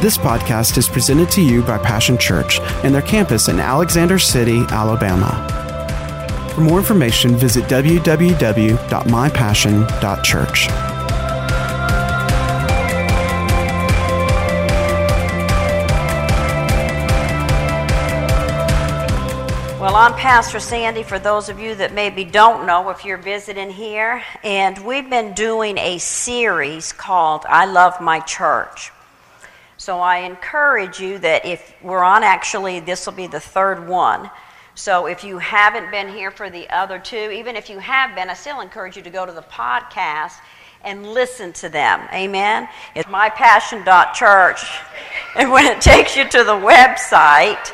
This podcast is presented to you by Passion Church and their campus in Alexander City, Alabama. For more information, visit www.mypassion.church. Well, I'm Pastor Sandy for those of you that maybe don't know if you're visiting here. And we've been doing a series called I Love My Church. So I encourage you that if we're on, actually, this will be the third one. So if you haven't been here for the other two, even if you have been, I still encourage you to go to the podcast and listen to them. Amen? It's mypassion.church. And when it takes you to the website,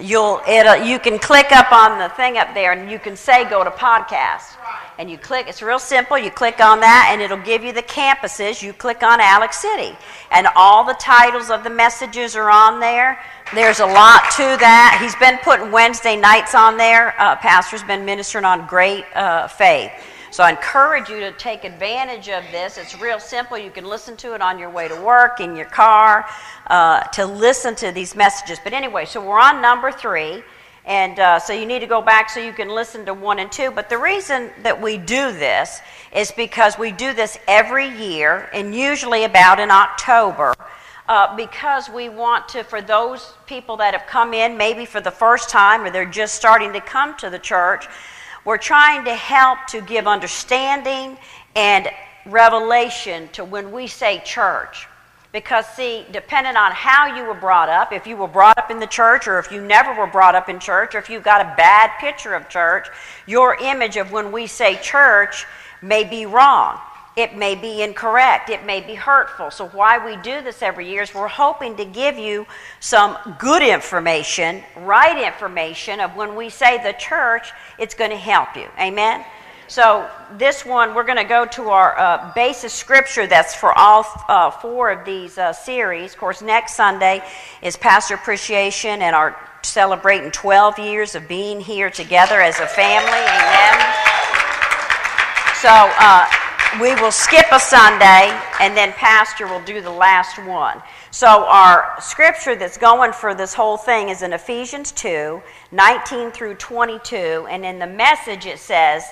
you'll it you can click up on the thing up there and you can say go to podcast. And you click it's real simple. You click on that and it'll give you the campuses. You click on alex city. And all the titles of the messages are on there. There's a lot to that. He's been putting wednesday nights on there. Uh, pastor's been ministering on great uh, faith so I encourage you to take advantage of this. It's real simple. You can listen to it on your way to work, in your car, uh, to listen to these messages. But anyway, so we're on number three. And uh, so you need to go back so you can listen to one and two. But the reason that we do this is because we do this every year, and usually about in October. Uh, because we want to, for those people that have come in maybe for the first time or they're just starting to come to the church, we're trying to help to give understanding and revelation to when we say church. Because, see, depending on how you were brought up, if you were brought up in the church, or if you never were brought up in church, or if you've got a bad picture of church, your image of when we say church may be wrong. It may be incorrect. It may be hurtful. So, why we do this every year is we're hoping to give you some good information, right information of when we say the church, it's going to help you. Amen? So, this one, we're going to go to our uh, basis scripture that's for all uh, four of these uh, series. Of course, next Sunday is Pastor Appreciation and our celebrating 12 years of being here together as a family. Amen? So, uh, we will skip a Sunday, and then Pastor will do the last one. So, our scripture that's going for this whole thing is in Ephesians 2 19 through 22. And in the message, it says,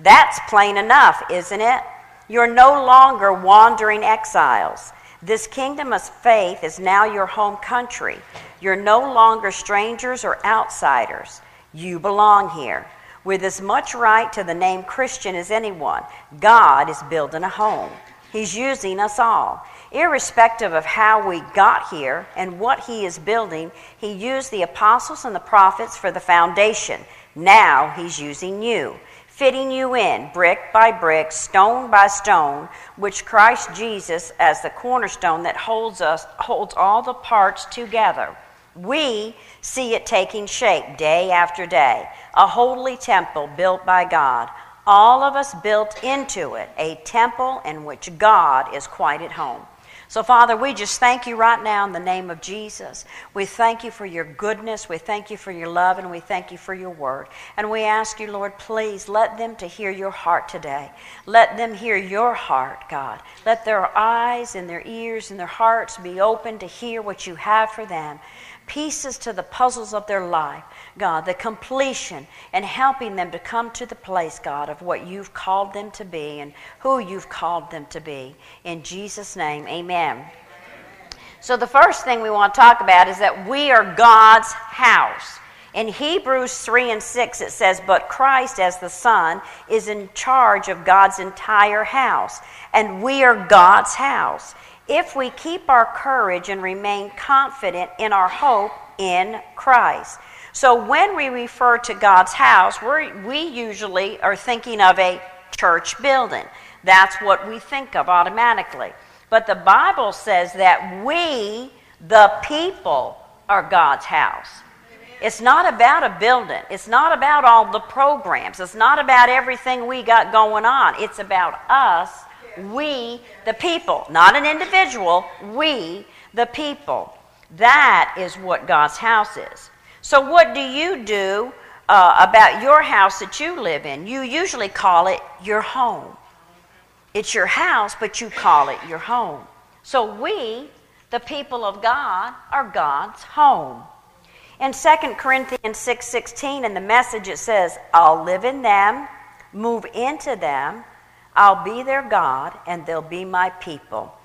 That's plain enough, isn't it? You're no longer wandering exiles. This kingdom of faith is now your home country. You're no longer strangers or outsiders. You belong here with as much right to the name Christian as anyone. God is building a home. He's using us all. Irrespective of how we got here and what He is building, He used the apostles and the prophets for the foundation. Now He's using you, fitting you in brick by brick, stone by stone, which Christ Jesus, as the cornerstone that holds us, holds all the parts together. We see it taking shape day after day, a holy temple built by God. All of us built into it, a temple in which God is quite at home. So, Father, we just thank you right now in the name of Jesus. We thank you for your goodness. We thank you for your love, and we thank you for your word. And we ask you, Lord, please let them to hear your heart today. Let them hear your heart, God. Let their eyes and their ears and their hearts be open to hear what you have for them pieces to the puzzles of their life, God, the completion and helping them to come to the place, God, of what you've called them to be and who you've called them to be. In Jesus' name, amen. So, the first thing we want to talk about is that we are God's house. In Hebrews 3 and 6, it says, But Christ, as the Son, is in charge of God's entire house, and we are God's house if we keep our courage and remain confident in our hope in Christ. So when we refer to God's house, we usually are thinking of a church building. That's what we think of automatically. But the Bible says that we, the people, are God's house. It's not about a building. It's not about all the programs. It's not about everything we got going on. It's about us we, the people, not an individual, we, the people. That is what God's house is. So, what do you do uh, about your house that you live in? You usually call it your home. It's your house, but you call it your home. So, we, The people of God are God's home. In 2 Corinthians 6 16, in the message, it says, I'll live in them, move into them, I'll be their God, and they'll be my people.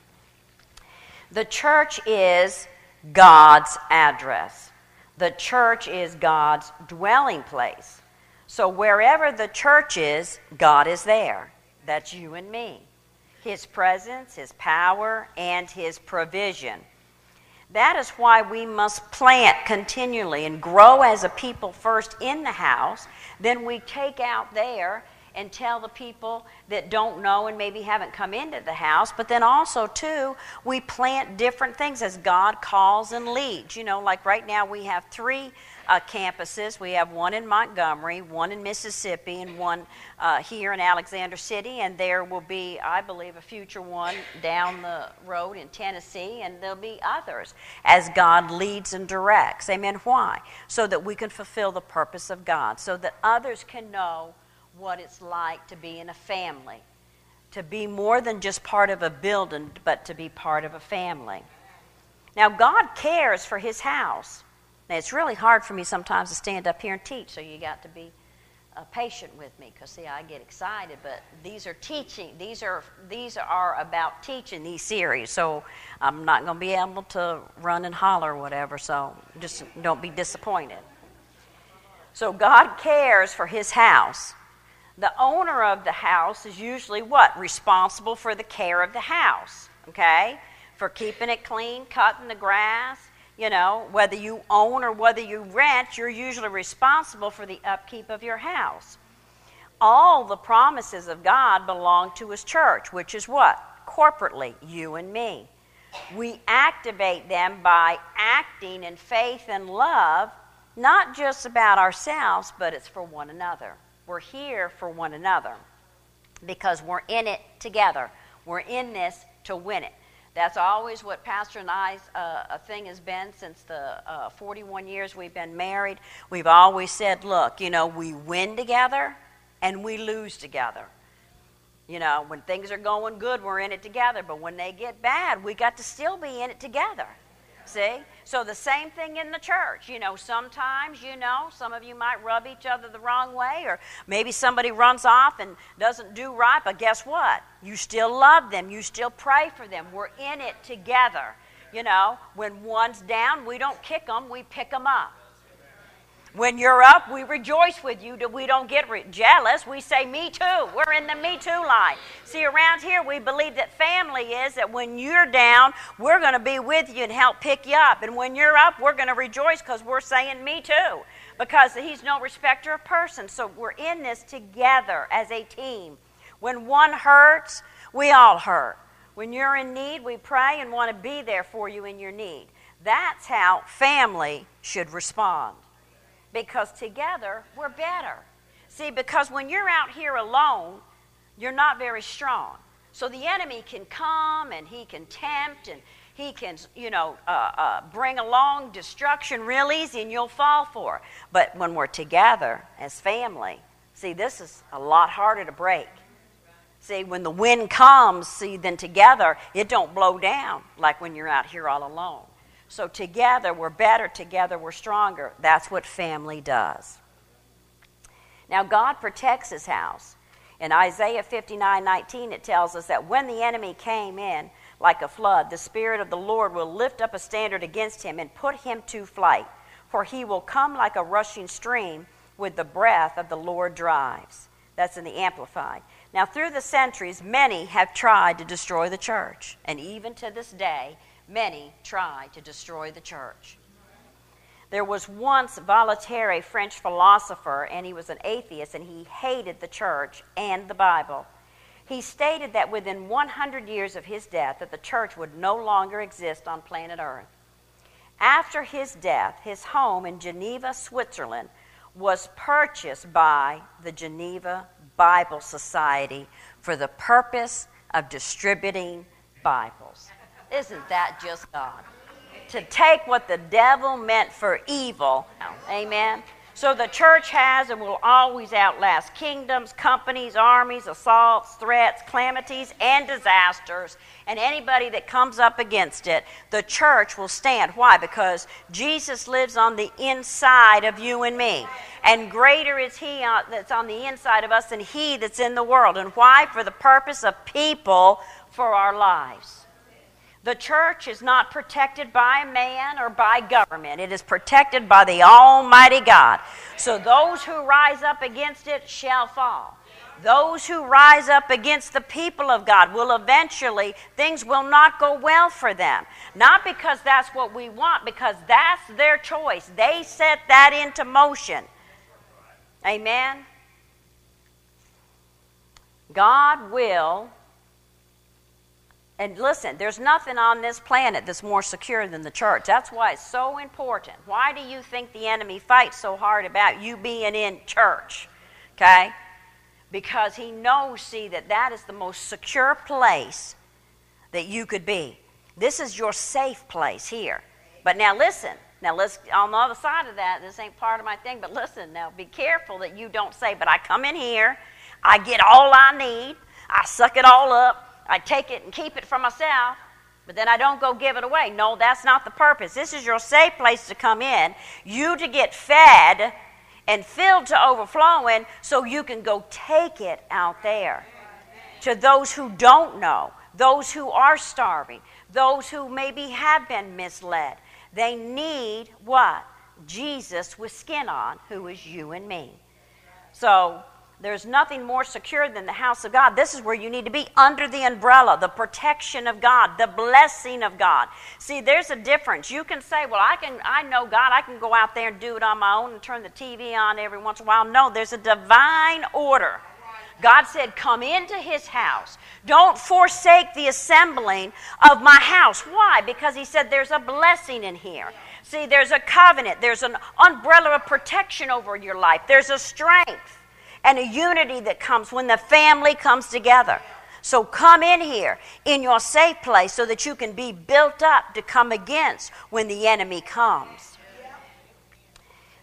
The church is God's address, the church is God's dwelling place. So wherever the church is, God is there. That's you and me. His presence, His power, and His provision. That is why we must plant continually and grow as a people first in the house. Then we take out there and tell the people that don't know and maybe haven't come into the house. But then also, too, we plant different things as God calls and leads. You know, like right now we have three uh, campuses. We have one in Montgomery, one in Mississippi, and one uh, here in Alexander City. And there will be, I believe, a future one down the road in Tennessee, and there'll be others as God leads and directs. Amen. Why? So that we can fulfill the purpose of God, so that others can know what it's like to be in a family, to be more than just part of a building, but to be part of a family. Now, God cares for His house. Now, it's really hard for me sometimes to stand up here and teach, so you got to be uh, patient with me because see i get excited but these are teaching these are these are about teaching these series so i'm not going to be able to run and holler or whatever so just don't be disappointed so god cares for his house the owner of the house is usually what responsible for the care of the house okay for keeping it clean cutting the grass you know, whether you own or whether you rent, you're usually responsible for the upkeep of your house. All the promises of God belong to His church, which is what? Corporately, you and me. We activate them by acting in faith and love, not just about ourselves, but it's for one another. We're here for one another because we're in it together. We're in this to win it. That's always what Pastor and I's uh, thing has been since the uh, 41 years we've been married. We've always said, look, you know, we win together and we lose together. You know, when things are going good, we're in it together. But when they get bad, we got to still be in it together. See? So the same thing in the church. You know, sometimes, you know, some of you might rub each other the wrong way, or maybe somebody runs off and doesn't do right, but guess what? You still love them. You still pray for them. We're in it together. You know, when one's down, we don't kick them, we pick them up. When you're up, we rejoice with you. We don't get re- jealous. We say, Me too. We're in the Me Too line. See, around here, we believe that family is that when you're down, we're going to be with you and help pick you up. And when you're up, we're going to rejoice because we're saying, Me too. Because He's no respecter of persons. So we're in this together as a team. When one hurts, we all hurt. When you're in need, we pray and want to be there for you in your need. That's how family should respond because together we're better. See, because when you're out here alone, you're not very strong. So the enemy can come and he can tempt and he can, you know, uh, uh, bring along destruction real easy and you'll fall for it. But when we're together as family, see, this is a lot harder to break. See, when the wind comes, see, then together it don't blow down like when you're out here all alone. So together we're better, together we're stronger. That's what family does. Now, God protects his house. In Isaiah 59 19, it tells us that when the enemy came in like a flood, the Spirit of the Lord will lift up a standard against him and put him to flight. For he will come like a rushing stream with the breath of the Lord drives. That's in the Amplified. Now, through the centuries, many have tried to destroy the church. And even to this day, many try to destroy the church. There was once Voltaire, a French philosopher, and he was an atheist, and he hated the church and the Bible. He stated that within 100 years of his death, that the church would no longer exist on planet Earth. After his death, his home in Geneva, Switzerland, was purchased by the Geneva Bible Society for the purpose of distributing Bibles. Isn't that just God? To take what the devil meant for evil, amen, So the church has and will always outlast kingdoms, companies, armies, assaults, threats, calamities, and disasters. And anybody that comes up against it, the church will stand. Why? Because Jesus lives on the inside of you and me. And greater is He uh, that's on the inside of us than He that's in the world. And why? For the purpose of people for our lives. The church is not protected by man or by government. It is protected by the Almighty God. So those who rise up against it shall fall. Those who rise up against the people of God will eventually, things will not go well for them. Not because that's what we want, because that's their choice. They set that into motion. Amen? God will and listen, there's nothing on this planet that's more secure than the church. That's why it's so important. Why do you think the enemy fights so hard about you being in church? Okay? Because he knows, see, that that is the most secure place that you could be. This is your safe place here. But now listen. Now let's on the other side of that, this ain't part of my thing, but listen now, be careful that you don't say, but I come in here, I get all I need, I suck it all up, I take it and keep it for myself, but then I don't go give it away. No, that's not the purpose. This is your safe place to come in, you to get fed and filled to overflowing so you can go take it out there to those who don't know, those who are starving, those who maybe have been misled. They need what? Jesus with skin on, who is you and me. So there's nothing more secure than the house of God. This is where you need to be under the umbrella, the protection of God, the blessing of God. See, there's a difference. You can say, "Well, I can I know God. I can go out there and do it on my own and turn the TV on every once in a while." No, there's a divine order. God said, Come into his house. Don't forsake the assembling of my house. Why? Because he said there's a blessing in here. See, there's a covenant, there's an umbrella of protection over your life, there's a strength and a unity that comes when the family comes together. So come in here in your safe place so that you can be built up to come against when the enemy comes.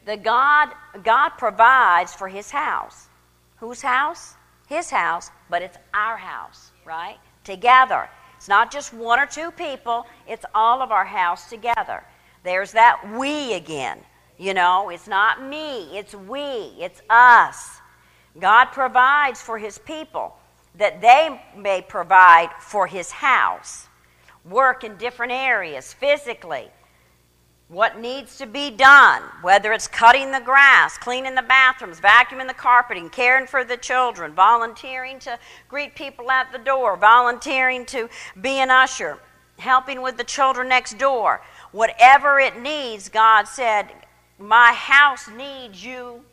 The God God provides for his house. Whose house? His house, but it's our house, right? Together. It's not just one or two people, it's all of our house together. There's that we again. You know, it's not me, it's we, it's us. God provides for his people that they may provide for his house, work in different areas physically. What needs to be done, whether it's cutting the grass, cleaning the bathrooms, vacuuming the carpeting, caring for the children, volunteering to greet people at the door, volunteering to be an usher, helping with the children next door. Whatever it needs, God said, My house needs you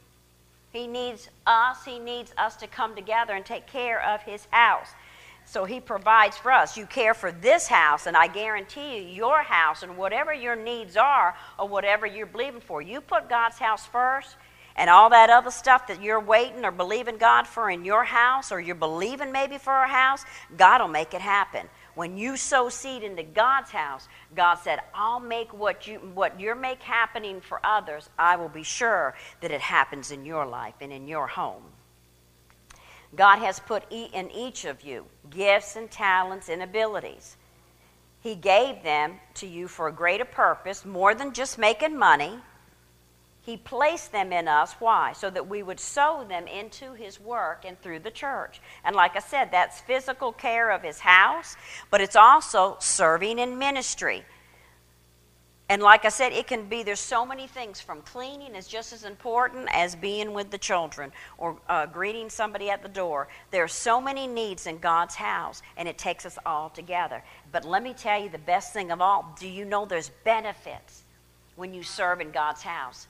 he needs us. He needs us to come together and take care of His house. So He provides for us. You care for this house, and I guarantee you, your house and whatever your needs are or whatever you're believing for, you put God's house first, and all that other stuff that you're waiting or believing God for in your house, or you're believing maybe for a house, God will make it happen. When you sow seed into God's house, God said, I'll make what you what you make happening for others, I will be sure that it happens in your life and in your home. God has put in each of you gifts and talents and abilities. He gave them to you for a greater purpose, more than just making money he placed them in us. Why? So that we would sow them into His work and through the church. And like I said, that's physical care of His house, but it's also serving in ministry. And like I said, it can be, there's so many things from cleaning is just as important as being with the children or uh, greeting somebody at the door. There are so many needs in God's house, and it takes us all together. But let me tell you the best thing of all do you know there's benefits when you serve in God's house?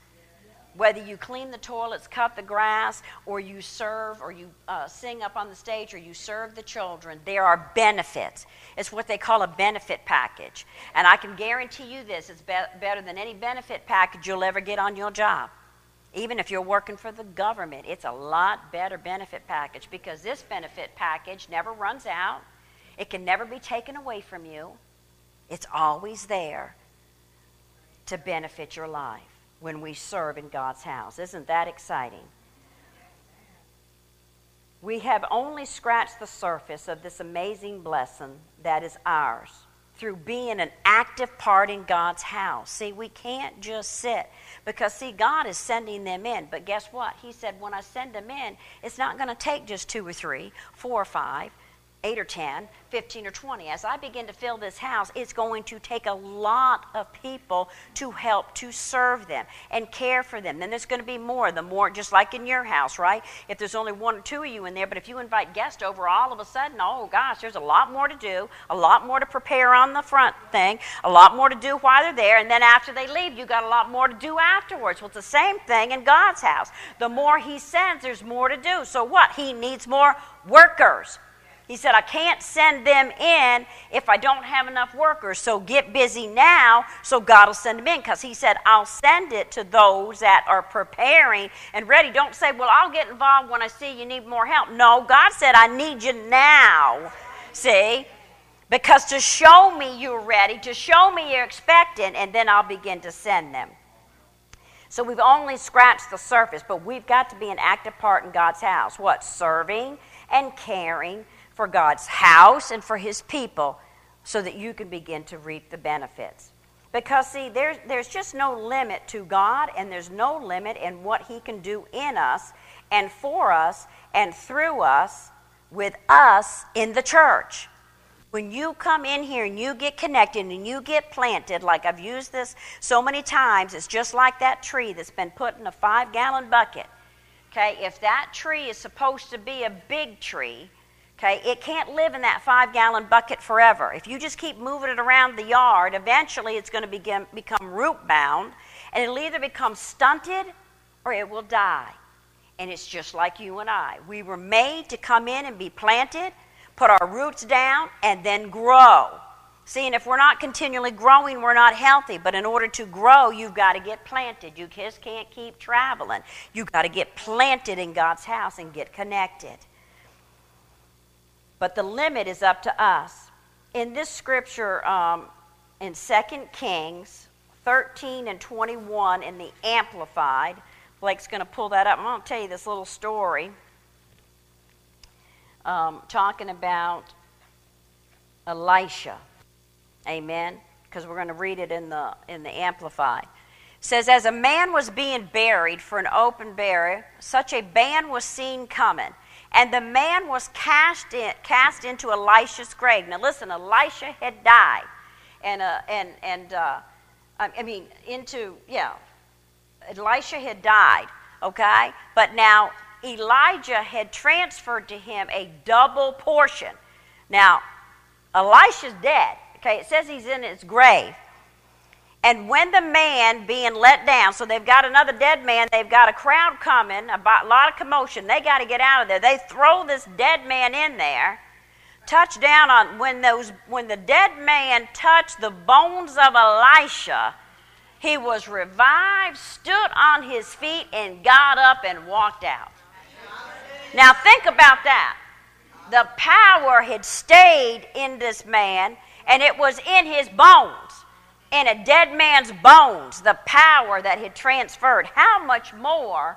Whether you clean the toilets, cut the grass, or you serve, or you uh, sing up on the stage, or you serve the children, there are benefits. It's what they call a benefit package. And I can guarantee you this it's be- better than any benefit package you'll ever get on your job. Even if you're working for the government, it's a lot better benefit package because this benefit package never runs out, it can never be taken away from you, it's always there to benefit your life. When we serve in God's house. Isn't that exciting? We have only scratched the surface of this amazing blessing that is ours through being an active part in God's house. See, we can't just sit because, see, God is sending them in. But guess what? He said, when I send them in, it's not going to take just two or three, four or five. 8 or 10, 15 or 20. As I begin to fill this house, it's going to take a lot of people to help to serve them and care for them. Then there's going to be more. The more, just like in your house, right? If there's only one or two of you in there, but if you invite guests over, all of a sudden, oh gosh, there's a lot more to do, a lot more to prepare on the front thing, a lot more to do while they're there, and then after they leave, you got a lot more to do afterwards. Well, it's the same thing in God's house. The more He sends, there's more to do. So what? He needs more workers. He said, I can't send them in if I don't have enough workers. So get busy now so God will send them in. Because He said, I'll send it to those that are preparing and ready. Don't say, Well, I'll get involved when I see you need more help. No, God said, I need you now. See? Because to show me you're ready, to show me you're expecting, and then I'll begin to send them. So we've only scratched the surface, but we've got to be an active part in God's house. What? Serving and caring for God's house and for his people so that you can begin to reap the benefits. Because, see, there's, there's just no limit to God, and there's no limit in what He can do in us and for us and through us with us in the church. When you come in here and you get connected and you get planted, like I've used this so many times, it's just like that tree that's been put in a five gallon bucket. Okay, if that tree is supposed to be a big tree, Okay, it can't live in that five gallon bucket forever. If you just keep moving it around the yard, eventually it's going to begin, become root bound and it'll either become stunted or it will die. And it's just like you and I. We were made to come in and be planted, put our roots down, and then grow. See, and if we're not continually growing, we're not healthy. But in order to grow, you've got to get planted. You just can't keep traveling. You've got to get planted in God's house and get connected but the limit is up to us. In this scripture, um, in 2 Kings 13 and 21 in the Amplified, Blake's going to pull that up. I'm going to tell you this little story um, talking about Elisha. Amen. Because we're going to read it in the in the Amplified. Says, as a man was being buried for an open burial, such a band was seen coming. And the man was cast, in, cast into Elisha's grave. Now, listen, Elisha had died. And, uh, and, and uh, I mean, into, yeah, Elisha had died, okay? But now Elijah had transferred to him a double portion. Now, Elisha's dead, okay? It says he's in his grave. And when the man being let down, so they've got another dead man, they've got a crowd coming, a lot of commotion. They got to get out of there. They throw this dead man in there, touch down on when those when the dead man touched the bones of Elisha, he was revived, stood on his feet, and got up and walked out. Now think about that. The power had stayed in this man, and it was in his bones in a dead man's bones the power that had transferred, how much more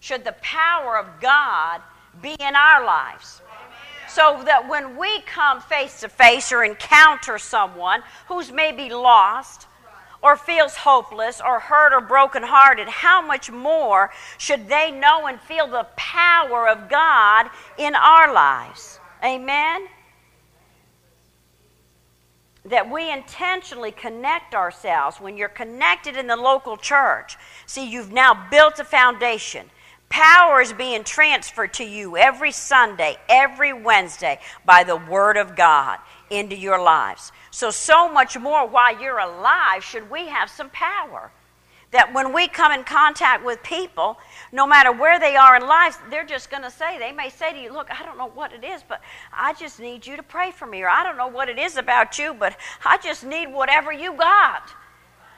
should the power of God be in our lives? So that when we come face to face or encounter someone who's maybe lost or feels hopeless or hurt or brokenhearted, how much more should they know and feel the power of God in our lives? Amen? That we intentionally connect ourselves when you're connected in the local church. See, you've now built a foundation. Power is being transferred to you every Sunday, every Wednesday by the Word of God into your lives. So, so much more while you're alive should we have some power that when we come in contact with people, no matter where they are in life, they're just going to say, they may say to you, Look, I don't know what it is, but I just need you to pray for me. Or I don't know what it is about you, but I just need whatever you got.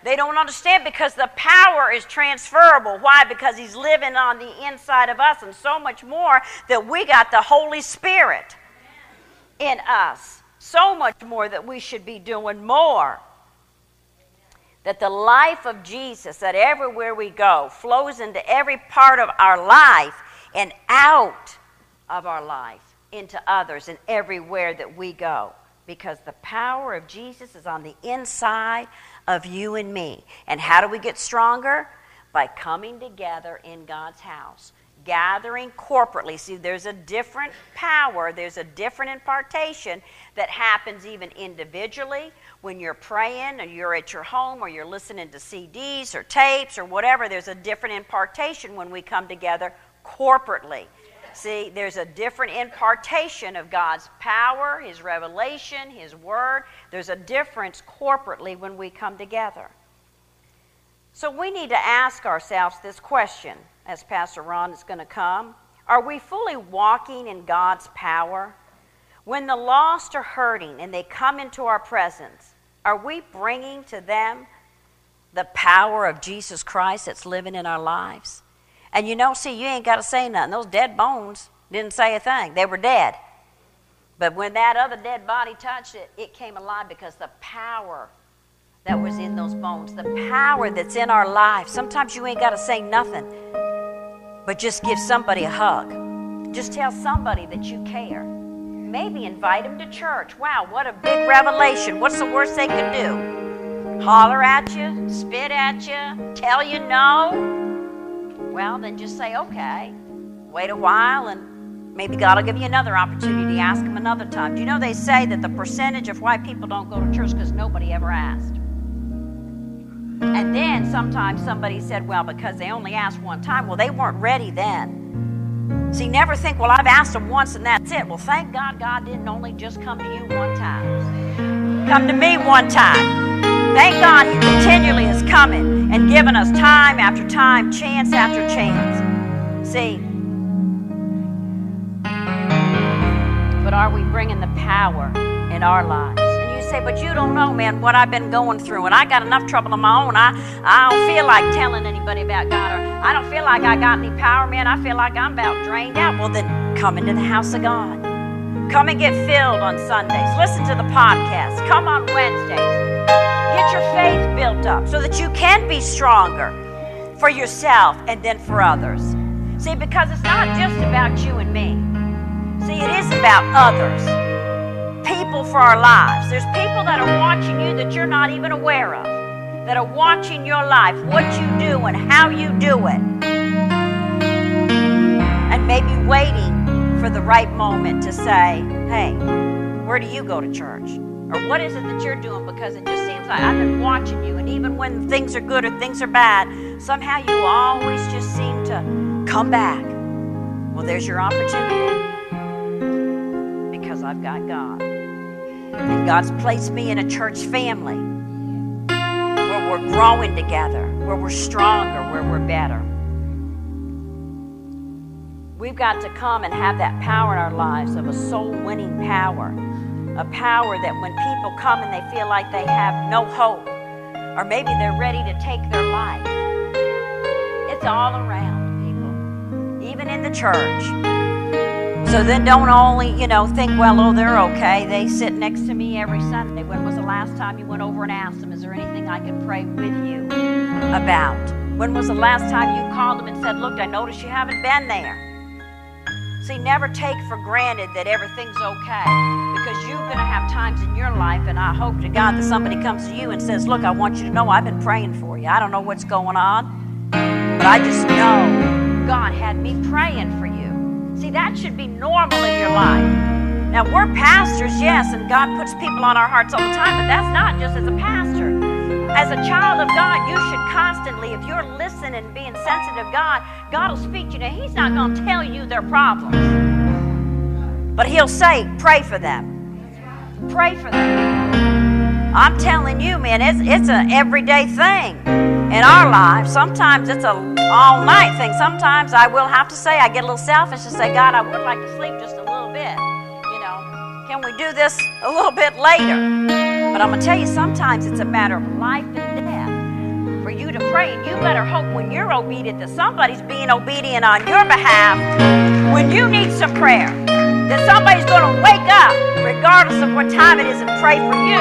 They don't understand because the power is transferable. Why? Because He's living on the inside of us, and so much more that we got the Holy Spirit in us. So much more that we should be doing more. That the life of Jesus, that everywhere we go, flows into every part of our life and out of our life into others and everywhere that we go. Because the power of Jesus is on the inside of you and me. And how do we get stronger? By coming together in God's house gathering corporately. See, there's a different power, there's a different impartation that happens even individually when you're praying or you're at your home or you're listening to CDs or tapes or whatever. There's a different impartation when we come together corporately. See, there's a different impartation of God's power, His revelation, His word. There's a difference corporately when we come together. So we need to ask ourselves this question as Pastor Ron is going to come. Are we fully walking in God's power? When the lost are hurting and they come into our presence, are we bringing to them the power of Jesus Christ that's living in our lives? And you know, see, you ain't got to say nothing. Those dead bones didn't say a thing, they were dead. But when that other dead body touched it, it came alive because the power that was in those bones, the power that's in our life. Sometimes you ain't got to say nothing but just give somebody a hug. Just tell somebody that you care. Maybe invite them to church. Wow, what a big revelation. What's the worst they can do? Holler at you, spit at you, tell you no? Well, then just say, okay. Wait a while and maybe God will give you another opportunity. Ask Him another time. Do you know they say that the percentage of why people don't go to church because nobody ever asked? And then sometimes somebody said, well, because they only asked one time. Well, they weren't ready then. See, never think, well, I've asked them once and that's it. Well, thank God God didn't only just come to you one time, come to me one time. Thank God He continually is coming and giving us time after time, chance after chance. See, but are we bringing the power in our lives? Say, but you don't know, man, what I've been going through, and I got enough trouble of my own. I, I don't feel like telling anybody about God, or I don't feel like I got any power, man. I feel like I'm about drained out. Well, then come into the house of God. Come and get filled on Sundays. Listen to the podcast. Come on Wednesdays. Get your faith built up so that you can be stronger for yourself and then for others. See, because it's not just about you and me. See, it is about others for our lives. There's people that are watching you that you're not even aware of, that are watching your life, what you do and how you do it. And maybe waiting for the right moment to say, hey, where do you go to church? Or what is it that you're doing? Because it just seems like I've been watching you, and even when things are good or things are bad, somehow you always just seem to come back. Well, there's your opportunity because I've got God. And God's placed me in a church family where we're growing together, where we're stronger, where we're better. We've got to come and have that power in our lives of a soul winning power. A power that when people come and they feel like they have no hope, or maybe they're ready to take their life, it's all around people, even in the church. So then don't only, you know, think, well, oh, they're okay. They sit next to me every Sunday. When was the last time you went over and asked them, is there anything I can pray with you about? When was the last time you called them and said, look, I noticed you haven't been there? See, never take for granted that everything's okay because you're going to have times in your life, and I hope to God that somebody comes to you and says, Look, I want you to know I've been praying for you. I don't know what's going on, but I just know God had me praying for you. See, that should be normal in your life. Now, we're pastors, yes, and God puts people on our hearts all the time, but that's not just as a pastor. As a child of God, you should constantly, if you're listening and being sensitive to God, God will speak to you. Now, He's not going to tell you their problems, but He'll say, pray for them. Pray for them. I'm telling you, man, it's, it's an everyday thing in our lives. Sometimes it's a all night thing. Sometimes I will have to say I get a little selfish and say, God, I would like to sleep just a little bit. You know, can we do this a little bit later? But I'm gonna tell you, sometimes it's a matter of life and death for you to pray. And you better hope when you're obedient that somebody's being obedient on your behalf when you need some prayer. That somebody's gonna wake up regardless of what time it is and pray for you.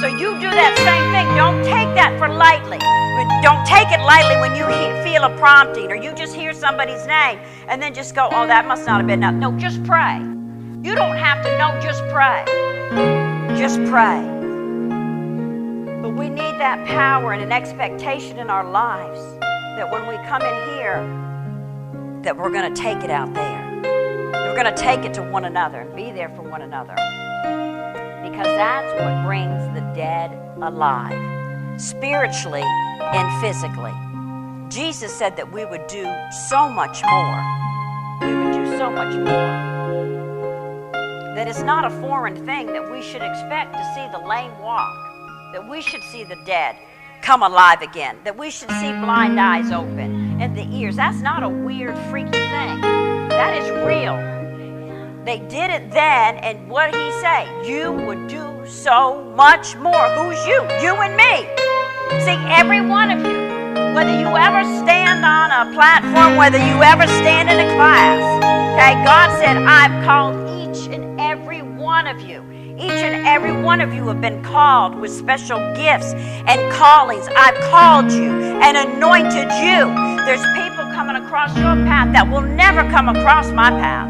So you do that same thing. Don't take that for lightly. Don't take it lightly when you feel a prompting or you just hear somebody's name and then just go, oh, that must not have been enough. No, just pray. You don't have to know, just pray. Just pray. But we need that power and an expectation in our lives that when we come in here, that we're going to take it out there. We're going to take it to one another and be there for one another. Because that's what brings the dead alive, spiritually and physically. Jesus said that we would do so much more. We would do so much more that it's not a foreign thing that we should expect to see the lame walk, that we should see the dead come alive again, that we should see blind eyes open and the ears. That's not a weird, freaky thing. That is real. They did it then, and what did he say? You would do so much more. Who's you? You and me. See, every one of you, whether you ever stand on a platform, whether you ever stand in a class, okay, God said, I've called each and every one of you. Each and every one of you have been called with special gifts and callings. I've called you and anointed you. There's people coming across your path that will never come across my path.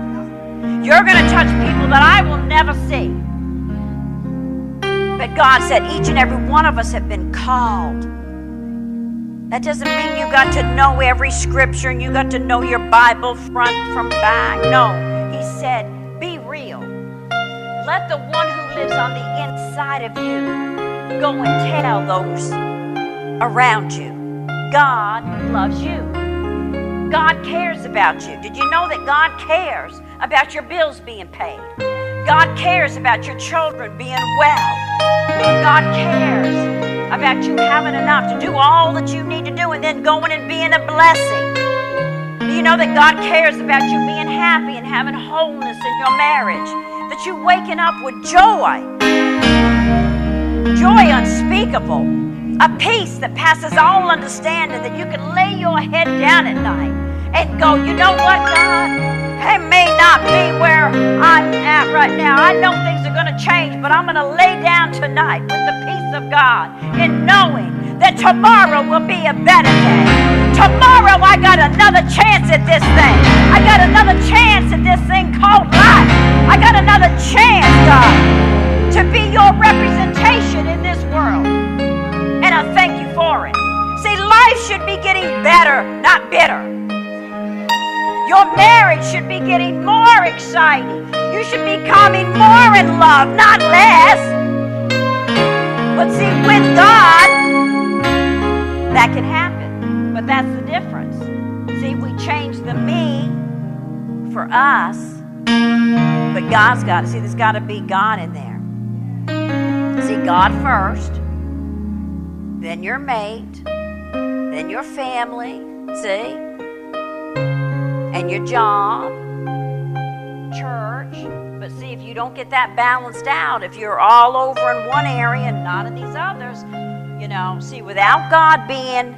You're going to touch people that I will never see. But God said each and every one of us have been called. That doesn't mean you got to know every scripture and you got to know your Bible front from back. No, He said, be real. Let the one who lives on the inside of you go and tell those around you. God loves you. God cares about you. Did you know that God cares about your bills being paid? God cares about your children being well. God cares about you having enough to do all that you need to do and then going and being a blessing. Do you know that God cares about you being happy and having wholeness in your marriage? that you waking up with joy. Joy unspeakable. A peace that passes all understanding that you can lay your head down at night and go, you know what, God? I may not be where I'm at right now. I know things are going to change, but I'm going to lay down tonight with the peace of God in knowing that tomorrow will be a better day. Tomorrow I got another chance at this thing. I got another chance at this thing called life. I got another chance, God, to be your representation in this world. And I thank you for it. See, life should be getting better, not bitter. Your marriage should be getting more exciting. You should be coming more in love, not less. But see, with God, that can happen. But that's the difference. See, we change the me for us but God's got to see, there's got to be God in there. See, God first, then your mate, then your family, see, and your job, church. But see, if you don't get that balanced out, if you're all over in one area and not in these others, you know, see, without God being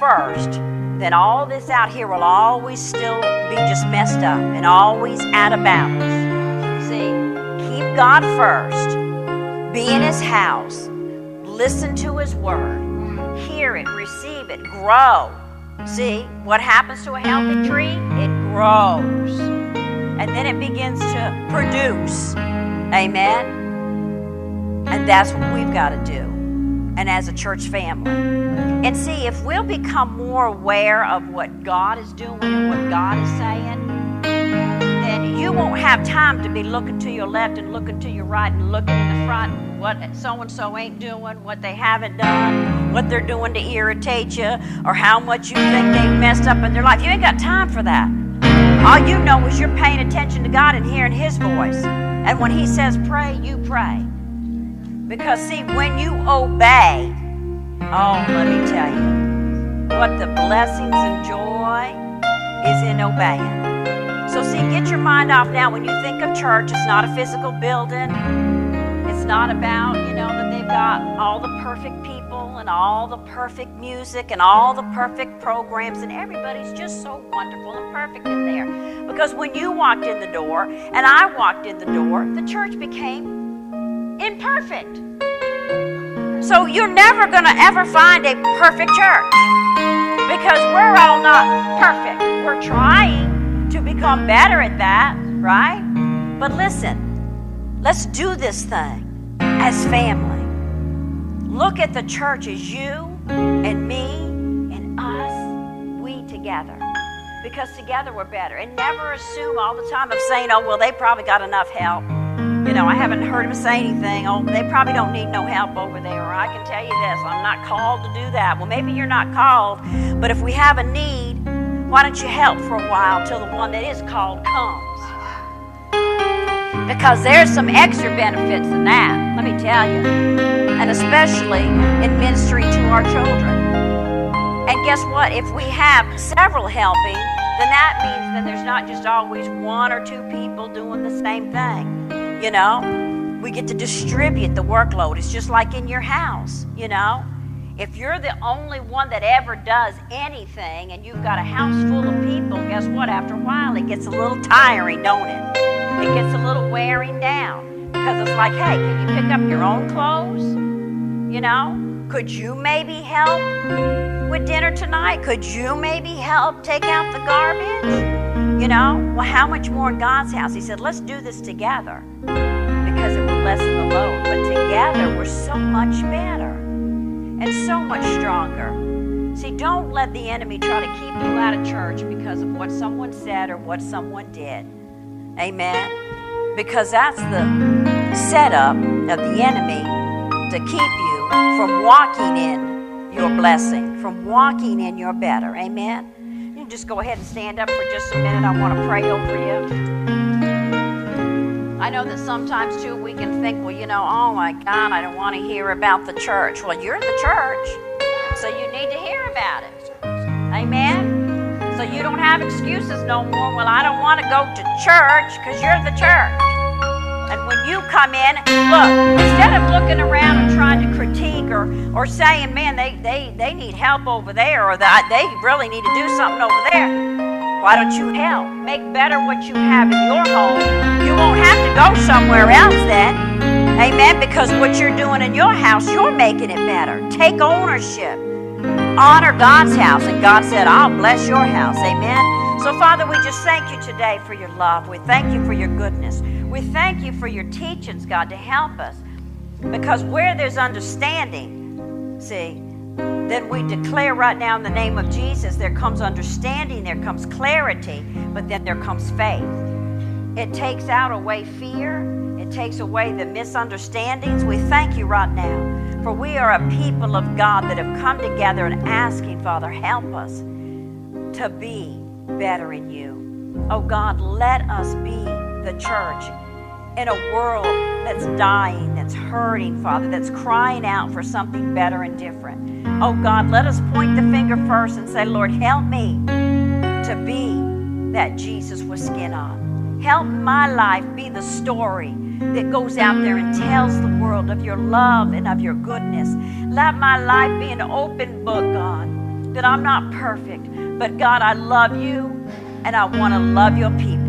first, then all this out here will always still be just messed up and always out of balance. See, keep God first, be in His house, listen to His word, hear it, receive it, grow. See, what happens to a healthy tree? It grows. And then it begins to produce. Amen? And that's what we've got to do. And as a church family. And see, if we'll become more aware of what God is doing and what God is saying, then you won't have time to be looking to your left and looking to your right and looking in the front what so and so ain't doing, what they haven't done, what they're doing to irritate you, or how much you think they messed up in their life. You ain't got time for that. All you know is you're paying attention to God and hearing His voice. And when He says pray, you pray. Because, see, when you obey, oh, let me tell you, what the blessings and joy is in obeying. So, see, get your mind off now. When you think of church, it's not a physical building. Not about, you know, that they've got all the perfect people and all the perfect music and all the perfect programs, and everybody's just so wonderful and perfect in there. Because when you walked in the door and I walked in the door, the church became imperfect. So you're never going to ever find a perfect church because we're all not perfect. We're trying to become better at that, right? But listen, let's do this thing as family. Look at the church as you and me and us, we together. Because together we're better. And never assume all the time of saying, oh, well, they probably got enough help. You know, I haven't heard them say anything. Oh, they probably don't need no help over there. Or I can tell you this, I'm not called to do that. Well, maybe you're not called, but if we have a need, why don't you help for a while till the one that is called comes? Because there's some extra benefits in that, let me tell you. And especially in ministry to our children. And guess what? If we have several helping, then that means that there's not just always one or two people doing the same thing. You know, we get to distribute the workload. It's just like in your house, you know. If you're the only one that ever does anything and you've got a house full of people, guess what? After a while, it gets a little tiring, don't it? It gets a little wearing down because it's like, hey, can you pick up your own clothes? You know, could you maybe help with dinner tonight? Could you maybe help take out the garbage? You know, well, how much more in God's house? He said, let's do this together because it will lessen the load. But together, we're so much better and so much stronger. See, don't let the enemy try to keep you out of church because of what someone said or what someone did. Amen? Because that's the setup of the enemy to keep you from walking in your blessing, from walking in your better. Amen? You can just go ahead and stand up for just a minute. I want to pray over you. I know that sometimes too we can think, well, you know, oh my God, I don't want to hear about the church. Well, you're the church, so you need to hear about it. Amen? So you don't have excuses no more. Well, I don't want to go to church because you're the church. And when you come in, look, instead of looking around and trying to critique or, or saying, man, they, they, they need help over there or that they really need to do something over there, why don't you help? Make better what you have in your home. You won't have to go somewhere else then. Amen. Because what you're doing in your house, you're making it better. Take ownership. Honor God's house. And God said, I'll bless your house. Amen. So, Father, we just thank you today for your love. We thank you for your goodness. We thank you for your teachings, God, to help us. Because where there's understanding, see, then we declare right now in the name of Jesus, there comes understanding, there comes clarity, but then there comes faith. It takes out away fear, it takes away the misunderstandings. We thank you right now, for we are a people of God that have come together and asking, Father, help us to be better in you. Oh God, let us be the church in a world that's dying, that's hurting, Father, that's crying out for something better and different. Oh God, let us point the finger first and say, Lord, help me to be that Jesus was skin on. Help my life be the story that goes out there and tells the world of your love and of your goodness. Let my life be an open book, God, that I'm not perfect, but God, I love you and I want to love your people.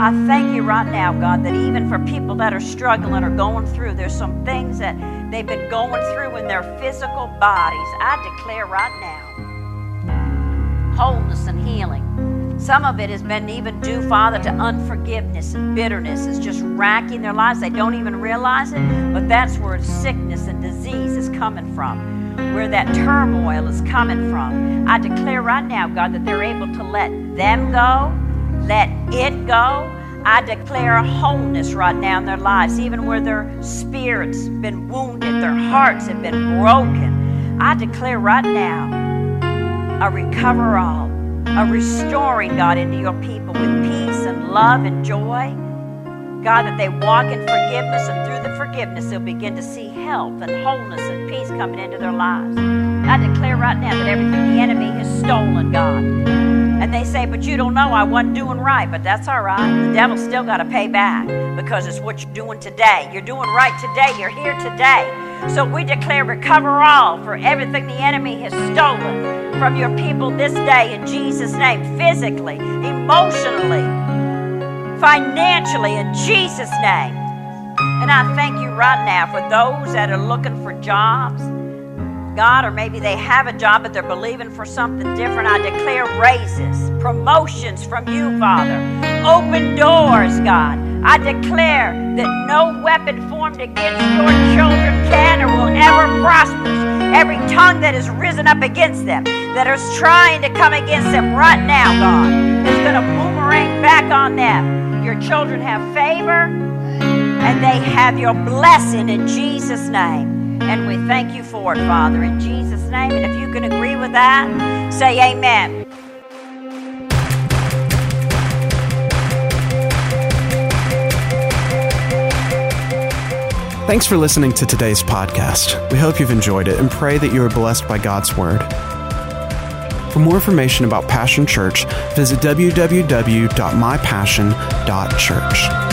I thank you right now, God, that even for people that are struggling or going through, there's some things that they've been going through in their physical bodies. I declare right now wholeness and healing. Some of it has been even due, Father, to unforgiveness and bitterness is just racking their lives. They don't even realize it, but that's where sickness and disease is coming from, where that turmoil is coming from. I declare right now, God, that they're able to let them go let it go. I declare wholeness right now in their lives, even where their spirits been wounded, their hearts have been broken. I declare right now a recover all, a restoring God into your people with peace and love and joy. God, that they walk in forgiveness, and through the forgiveness, they'll begin to see health and wholeness and peace coming into their lives. I declare right now that everything the enemy has stolen, God, and they say, But you don't know, I wasn't doing right. But that's all right. The devil's still got to pay back because it's what you're doing today. You're doing right today. You're here today. So we declare recover all for everything the enemy has stolen from your people this day in Jesus' name, physically, emotionally, financially, in Jesus' name. And And I thank you right now for those that are looking for jobs. God, or maybe they have a job, but they're believing for something different. I declare raises, promotions from you, Father. Open doors, God. I declare that no weapon formed against your children can or will ever prosper. Every tongue that has risen up against them, that is trying to come against them right now, God, is going to boomerang back on them. Your children have favor and they have your blessing in Jesus' name. And we thank you for it, Father, in Jesus' name. And if you can agree with that, say amen. Thanks for listening to today's podcast. We hope you've enjoyed it and pray that you are blessed by God's Word. For more information about Passion Church, visit www.mypassion.church.